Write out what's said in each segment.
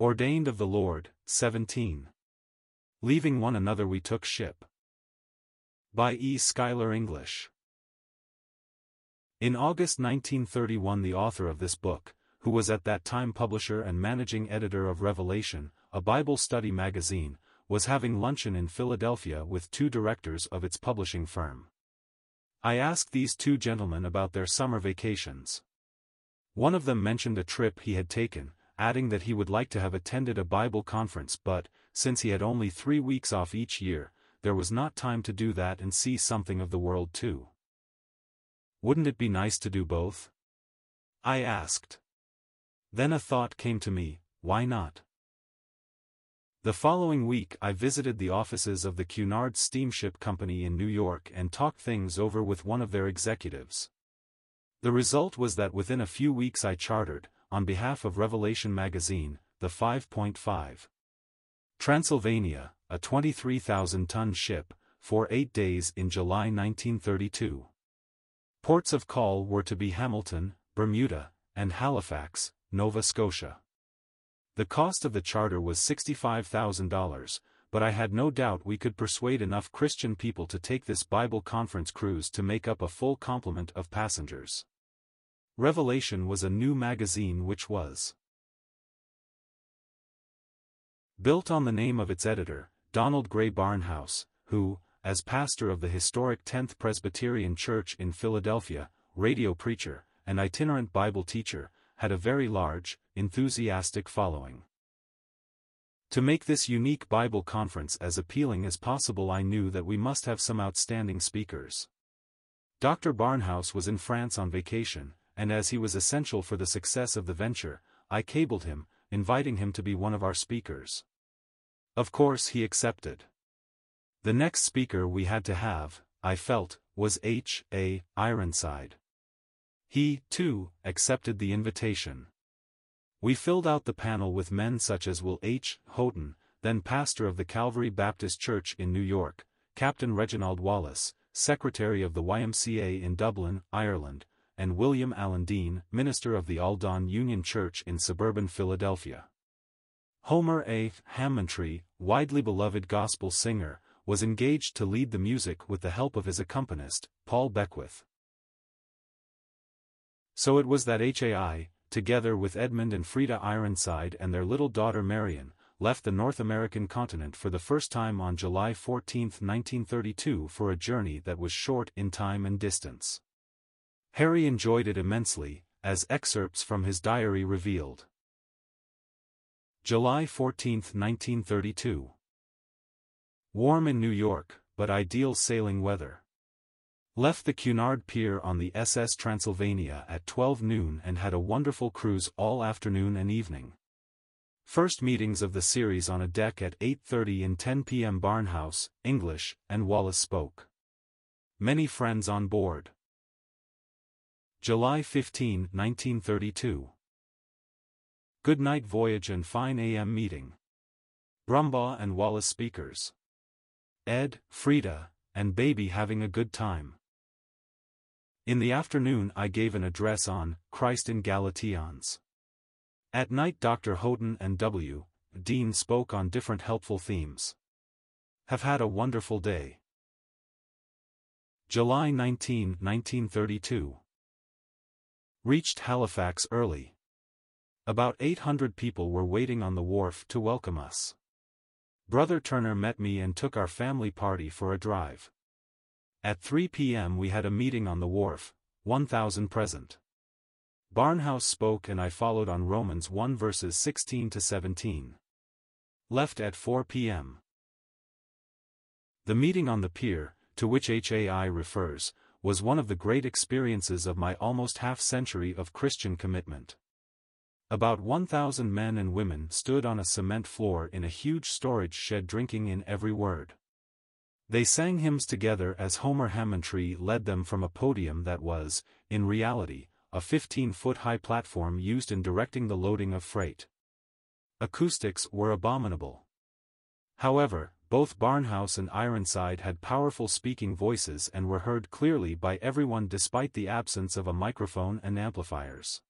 Ordained of the Lord, 17. Leaving one another we took ship. By E. Schuyler English. In August 1931 the author of this book, who was at that time publisher and managing editor of Revelation, a Bible study magazine, was having luncheon in Philadelphia with two directors of its publishing firm. I asked these two gentlemen about their summer vacations. One of them mentioned a trip he had taken, adding that he would like to have attended a Bible conference but, since he had only three weeks off each year, there was not time to do that and see something of the world too. Wouldn't it be nice to do both? I asked. Then a thought came to me, why not? The following week I visited the offices of the Cunard Steamship Company in New York and talked things over with one of their executives. The result was that within a few weeks I chartered, on behalf of Revelation magazine, the 5.5 Transylvania, a 23,000-ton ship, for eight days in July 1932. Ports of call were to be Hamilton, Bermuda, and Halifax, Nova Scotia. The cost of the charter was $65,000, but I had no doubt we could persuade enough Christian people to take this Bible conference cruise to make up a full complement of passengers. Revelation was a new magazine which was built on the name of its editor, Donald Grey Barnhouse, who, as pastor of the historic 10th Presbyterian Church in Philadelphia, radio preacher, and itinerant Bible teacher, had a very large, enthusiastic following. To make this unique Bible conference as appealing as possible I knew that we must have some outstanding speakers. Dr. Barnhouse was in France on vacation, and as he was essential for the success of the venture, I cabled him, inviting him to be one of our speakers. Of course he accepted. The next speaker we had to have, I felt, was H. A. Ironside. He, too, accepted the invitation. We filled out the panel with men such as Will H. Houghton, then pastor of the Calvary Baptist Church in New York, Captain Reginald Wallace, secretary of the YMCA in Dublin, Ireland, and William Allen Dean, minister of the Aldan Union Church in suburban Philadelphia. Homer A. Hammontree, widely beloved gospel singer, was engaged to lead the music with the help of his accompanist, Paul Beckwith. So it was that HAI, together with Edmund and Frida Ironside and their little daughter Marion, left the North American continent for the first time on July 14, 1932 for a journey that was short in time and distance. Harry enjoyed it immensely, as excerpts from his diary revealed. July 14, 1932. Warm in New York, but ideal sailing weather. Left the Cunard Pier on the SS Transylvania at 12 noon and had a wonderful cruise all afternoon and evening. First meetings of the series on a deck at 8.30 and 10 p.m. Barnhouse, English, and Wallace spoke. Many friends on board. July 15, 1932. Good night voyage and fine AM meeting. Brumbaugh and Wallace speakers. Ed, Frida, and baby having a good time. In the afternoon I gave an address on Christ in Galatians. At night Dr. Houghton and W. Dean spoke on different helpful themes. Have had a wonderful day. July 19, 1932. Reached Halifax early. About 800 people were waiting on the wharf to welcome us. Brother Turner met me and took our family party for a drive. At 3 p.m. we had a meeting on the wharf, 1,000 present. Barnhouse spoke and I followed on Romans 1 verses 16 to 17. Left at 4 p.m. The meeting on the pier, to which HAI refers, was one of the great experiences of my almost half-century of Christian commitment. About 1,000 men and women stood on a cement floor in a huge storage shed drinking in every word. They sang hymns together as Homer Hammontree led them from a podium that was, in reality, a 15-foot-high platform used in directing the loading of freight. Acoustics were abominable. However, both Barnhouse and Ironside had powerful speaking voices and were heard clearly by everyone despite the absence of a microphone and amplifiers.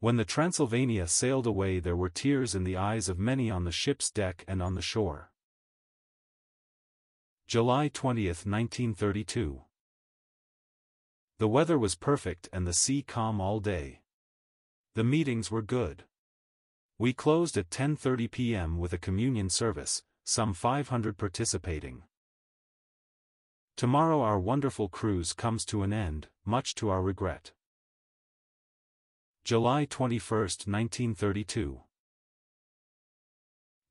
When the Transylvania sailed away there were tears in the eyes of many on the ship's deck and on the shore. July 20, 1932 The weather was perfect and the sea calm all day. The meetings were good. We closed at 10.30 p.m. with a communion service, some 500 participating. Tomorrow our wonderful cruise comes to an end, much to our regret. July 21, 1932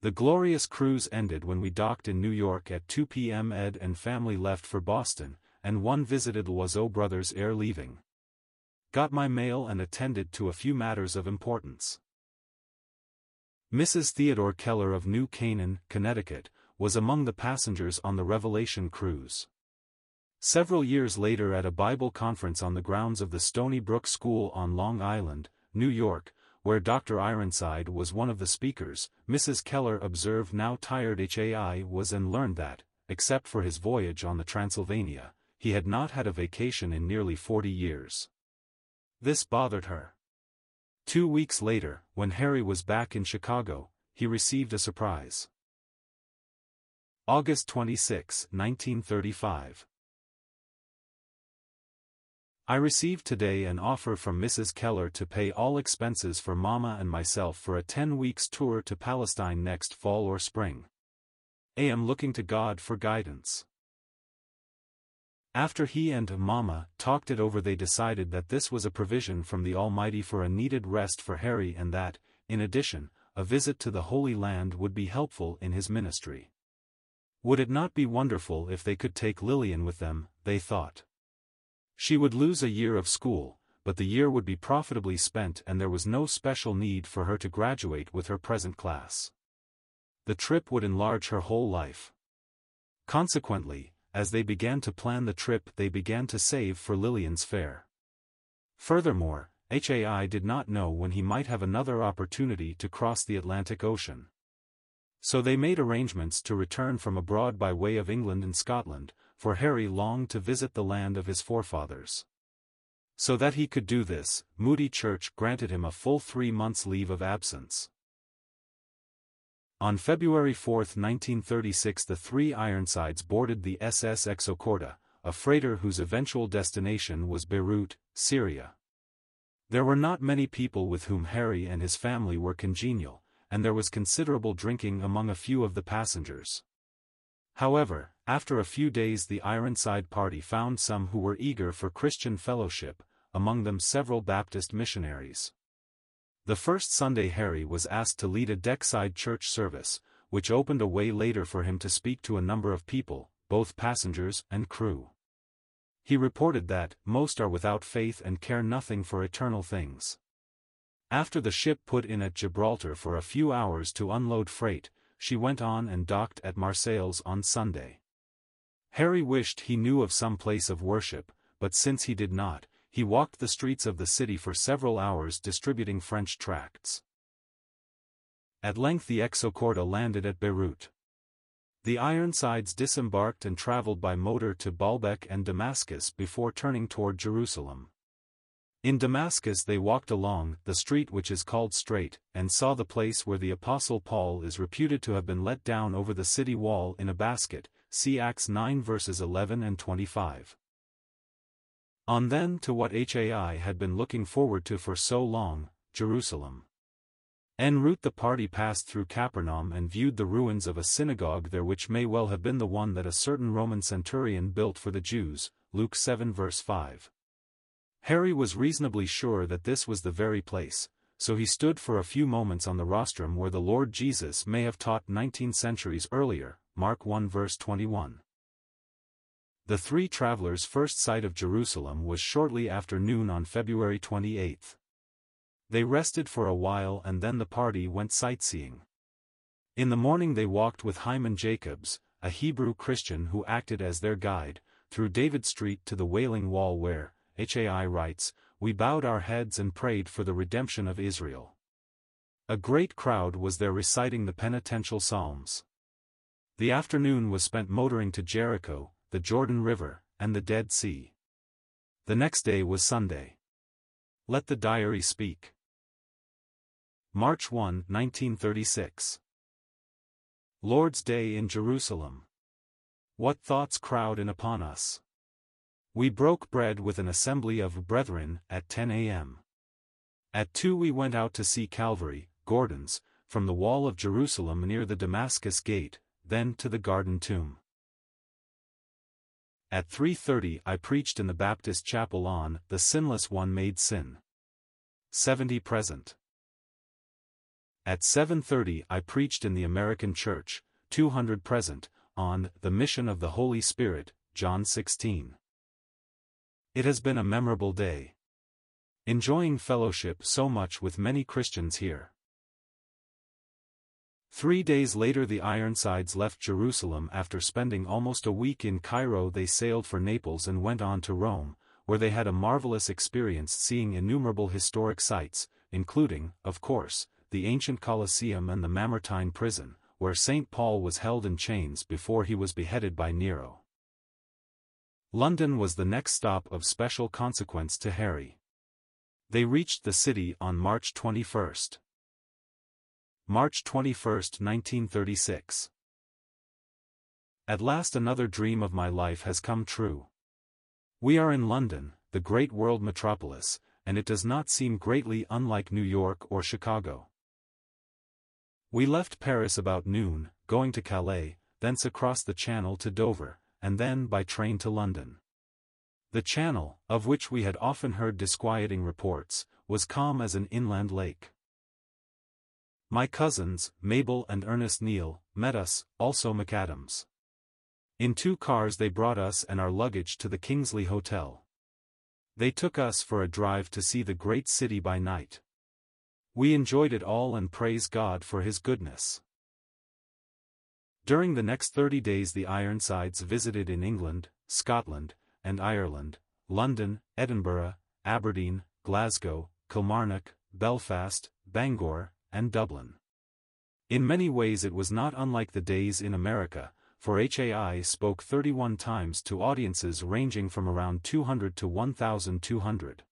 The glorious cruise ended when we docked in New York at 2 p.m. Ed and family left for Boston, and one visited Loizeaux brothers ere leaving. Got my mail and attended to a few matters of importance. Mrs. Theodore Keller of New Canaan, Connecticut, was among the passengers on the Revelation cruise. Several years later at a Bible conference on the grounds of the Stony Brook School on Long Island, New York, where Dr. Ironside was one of the speakers, Mrs. Keller observed now tired HAI was and learned that, except for his voyage on the Transylvania, he had not had a vacation in nearly 40 years. This bothered her. Two weeks later, when Harry was back in Chicago, he received a surprise. August 26, 1935. I received today an offer from Mrs. Keller to pay all expenses for Mama and myself for a 10 weeks tour to Palestine next fall or spring. I am looking to God for guidance. After he and Mama talked it over they decided that this was a provision from the Almighty for a needed rest for Harry and that, in addition, a visit to the Holy Land would be helpful in his ministry. Would it not be wonderful if they could take Lillian with them, they thought. She would lose a year of school, but the year would be profitably spent and there was no special need for her to graduate with her present class. The trip would enlarge her whole life. Consequently, as they began to plan the trip they began to save for Lillian's fare. Furthermore, HAI did not know when he might have another opportunity to cross the Atlantic Ocean. So they made arrangements to return from abroad by way of England and Scotland, for Harry longed to visit the land of his forefathers. So that he could do this, Moody Church granted him a full three months' leave of absence. On February 4, 1936 the three Ironsides boarded the SS Exochorda, a freighter whose eventual destination was Beirut, Syria. There were not many people with whom Harry and his family were congenial, and there was considerable drinking among a few of the passengers. However, after a few days the Ironside party found some who were eager for Christian fellowship, among them several Baptist missionaries. The first Sunday Harry was asked to lead a deckside church service, which opened a way later for him to speak to a number of people, both passengers and crew. He reported that, most are without faith and care nothing for eternal things. After the ship put in at Gibraltar for a few hours to unload freight, she went on and docked at Marseilles on Sunday. Harry wished he knew of some place of worship, but since he did not, he walked the streets of the city for several hours distributing French tracts. At length the Exochorda landed at Beirut. The Ironsides disembarked and traveled by motor to Baalbek and Damascus before turning toward Jerusalem. In Damascus they walked along the street which is called Straight, and saw the place where the Apostle Paul is reputed to have been let down over the city wall in a basket, see Acts 9 verses 11 and 25. On then to what HAI had been looking forward to for so long, Jerusalem. En route the party passed through Capernaum and viewed the ruins of a synagogue there which may well have been the one that a certain Roman centurion built for the Jews, Luke 7 verse 5. Harry was reasonably sure that this was the very place, so he stood for a few moments on the rostrum where the Lord Jesus may have taught 19 centuries earlier, Mark 1 verse 21. The three travelers' first sight of Jerusalem was shortly after noon on February 28. They rested for a while and then the party went sightseeing. In the morning they walked with Hyman Jacobs, a Hebrew Christian who acted as their guide, through David Street to the Wailing Wall where, HAI writes, we bowed our heads and prayed for the redemption of Israel. A great crowd was there reciting the penitential psalms. The afternoon was spent motoring to Jericho, the Jordan River, and the Dead Sea. The next day was Sunday. Let the diary speak. March 1, 1936. Lord's Day in Jerusalem. What thoughts crowd in upon us? We broke bread with an assembly of brethren at 10 a.m. At 2 we went out to see Calvary, Gordon's, from the wall of Jerusalem near the Damascus gate, then to the garden tomb. At 3.30 I preached in the Baptist chapel on The Sinless One Made Sin. 70 present. At 7.30 I preached in the American Church, 200 present, on The Mission of the Holy Spirit, John 16. It has been a memorable day. Enjoying fellowship so much with many Christians here. Three days later the Ironsides left Jerusalem after spending almost a week in Cairo they sailed for Naples and went on to Rome, where they had a marvelous experience seeing innumerable historic sites, including, of course, the ancient Colosseum and the Mamertine prison, where St. Paul was held in chains before he was beheaded by Nero. London was the next stop of special consequence to Harry. They reached the city on March 21. March 21, 1936. At last another dream of my life has come true. We are in London, the great world metropolis, and it does not seem greatly unlike New York or Chicago. We left Paris about noon, going to Calais, thence across the Channel to Dover, and then by train to London. The channel, of which we had often heard disquieting reports, was calm as an inland lake. My cousins, Mabel and Ernest Neal, met us, also McAdams. In two cars they brought us and our luggage to the Kingsley Hotel. They took us for a drive to see the great city by night. We enjoyed it all and praise God for His goodness. During the next 30 days the Ironsides visited in England, Scotland, and Ireland, London, Edinburgh, Aberdeen, Glasgow, Kilmarnock, Belfast, Bangor, and Dublin. In many ways it was not unlike the days in America, for HAI spoke 31 times to audiences ranging from around 200 to 1,200.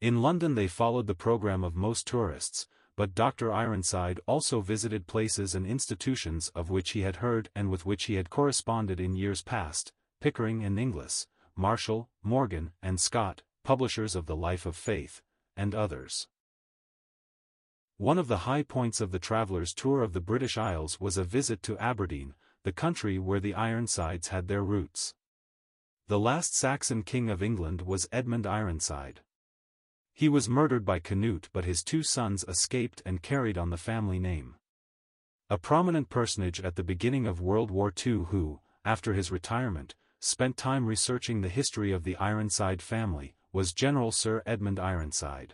In London they followed the program of most tourists, but Dr. Ironside also visited places and institutions of which he had heard and with which he had corresponded in years past, Pickering and Inglis, Marshall, Morgan, and Scott, publishers of the Life of Faith, and others. One of the high points of the traveler's tour of the British Isles was a visit to Aberdeen, the country where the Ironsides had their roots. The last Saxon king of England was Edmund Ironside. He was murdered by Canute but his two sons escaped and carried on the family name. A prominent personage at the beginning of World War II who, after his retirement, spent time researching the history of the Ironside family, was General Sir Edmund Ironside.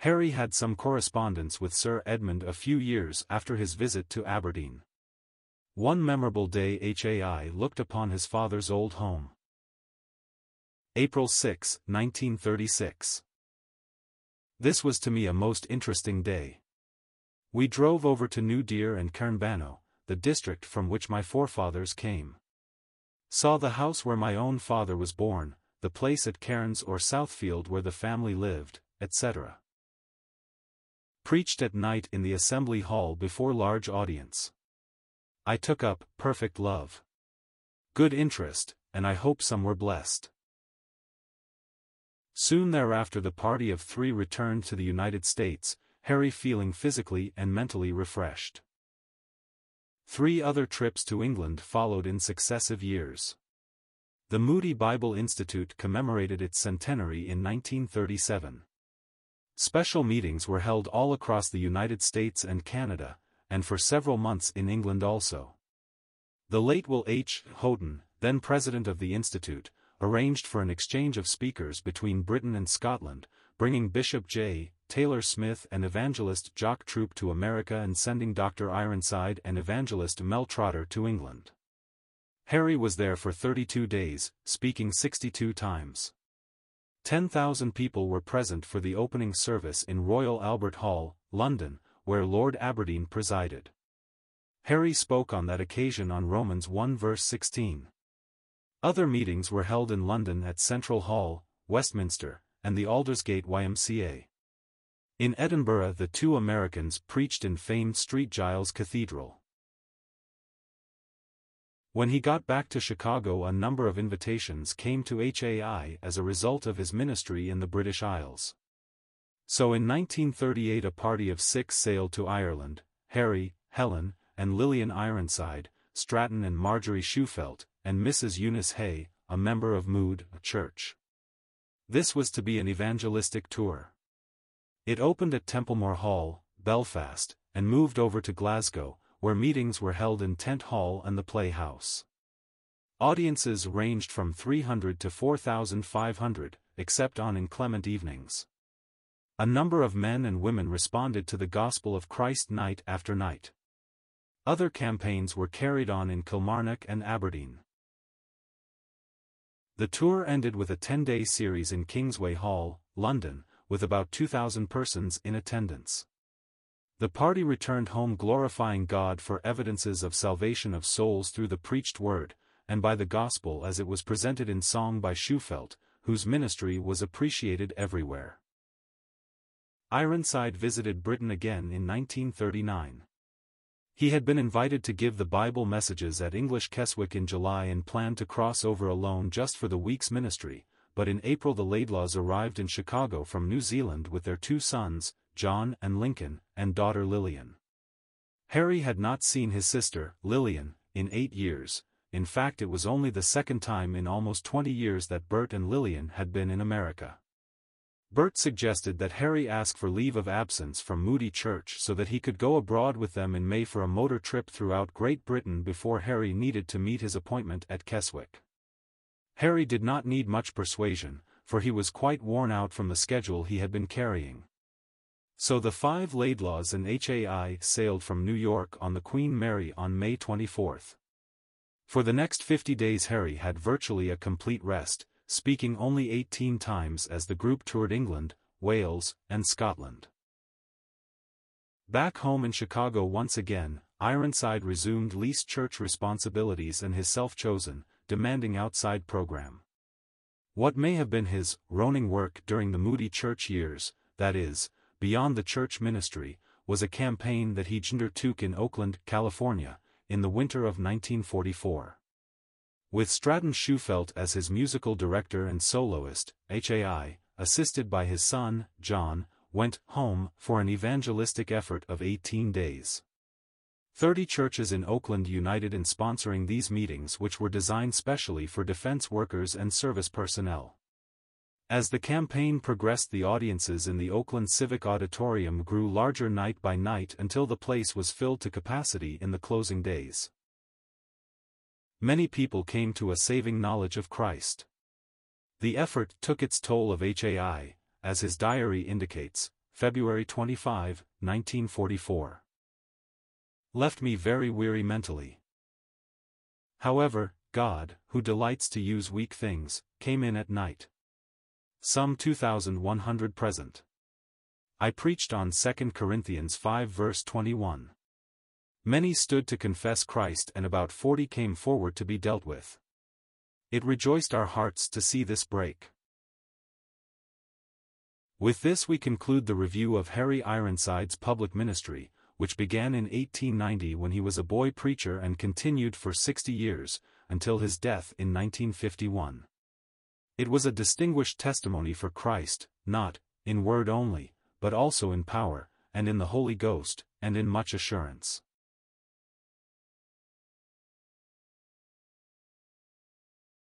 Harry had some correspondence with Sir Edmund a few years after his visit to Aberdeen. One memorable day HAI looked upon his father's old home. April 6, 1936. This was to me a most interesting day. We drove over to New Deer and Cairnbanno, the district from which my forefathers came. Saw the house where my own father was born, the place at Cairns or Southfield where the family lived, etc. Preached at night in the assembly hall before large audience. I took up Perfect Love. Good interest, and I hope some were blessed. Soon thereafter the party of three returned to the United States, Harry feeling physically and mentally refreshed. Three other trips to England followed in successive years. The Moody Bible Institute commemorated its centenary in 1937. Special meetings were held all across the United States and Canada, and for several months in England also. The late Will H. Houghton, then president of the Institute, arranged for an exchange of speakers between Britain and Scotland, bringing Bishop J. Taylor Smith and evangelist Jock Troup to America and sending Dr. Ironside and evangelist Mel Trotter to England. Harry was there for 32 days, speaking 62 times. 10,000 people were present for the opening service in Royal Albert Hall, London, where Lord Aberdeen presided. Harry spoke on that occasion on Romans 1 verse 16. Other meetings were held in London at Central Hall, Westminster, and the Aldersgate YMCA. In Edinburgh the two Americans preached in famed St. Giles Cathedral. When he got back to Chicago a number of invitations came to HAI as a result of his ministry in the British Isles. So in 1938 a party of six sailed to Ireland, Harry, Helen, and Lillian Ironside, Stratton and Marjorie Shufelt, and Mrs. Eunice Hay, a member of Moody Church. This was to be an evangelistic tour. It opened at Templemore Hall, Belfast, and moved over to Glasgow, where meetings were held in Tent Hall and the Playhouse. Audiences ranged from 300 to 4,500, except on inclement evenings. A number of men and women responded to the gospel of Christ night after night. Other campaigns were carried on in Kilmarnock and Aberdeen. The tour ended with a 10-day series in Kingsway Hall, London, with about 2,000 persons in attendance. The party returned home glorifying God for evidences of salvation of souls through the preached word, and by the gospel as it was presented in song by Shufelt, whose ministry was appreciated everywhere. Ironside visited Britain again in 1939. He had been invited to give the Bible messages at English Keswick in July and planned to cross over alone just for the week's ministry, but in April the Laidlaws arrived in Chicago from New Zealand with their two sons, John and Lincoln, and daughter Lillian. Harry had not seen his sister, Lillian, in eight years, in fact it was only the second time in almost twenty years that Bert and Lillian had been in America. Bert suggested that Harry ask for leave of absence from Moody Church so that he could go abroad with them in May for a motor trip throughout Great Britain before Harry needed to meet his appointment at Keswick. Harry did not need much persuasion, for he was quite worn out from the schedule he had been carrying. So the five Laidlaws and HAI sailed from New York on the Queen Mary on May 24. For the next 50 days Harry had virtually a complete rest, speaking only 18 times as the group toured England, Wales, and Scotland. Back home in Chicago once again, Ironside resumed least church responsibilities and his self-chosen, demanding outside program. What may have been his roning work during the Moody Church years, that is, Beyond the Church Ministry, was a campaign that he undertook in Oakland, California, in the winter of 1944. With Stratton Shufelt as his musical director and soloist, HAI, assisted by his son, John, went home for an evangelistic effort of 18 days. Thirty churches in Oakland united in sponsoring these meetings which were designed specially for defense workers and service personnel. As the campaign progressed the audiences in the Oakland Civic Auditorium grew larger night by night until the place was filled to capacity in the closing days. Many people came to a saving knowledge of Christ. The effort took its toll of HAI, as his diary indicates, February 25, 1944. Left me very weary mentally. However, God, who delights to use weak things, came in at night. Some 2,100 present. I preached on 2 Corinthians 5 verse 21. Many stood to confess Christ and about 40 came forward to be dealt with. It rejoiced our hearts to see this break. With this we conclude the review of Harry Ironside's public ministry, which began in 1890 when he was a boy preacher and continued for 60 years, until his death in 1951. It was a distinguished testimony for Christ, not, in word only, but also in power, and in the Holy Ghost, and in much assurance.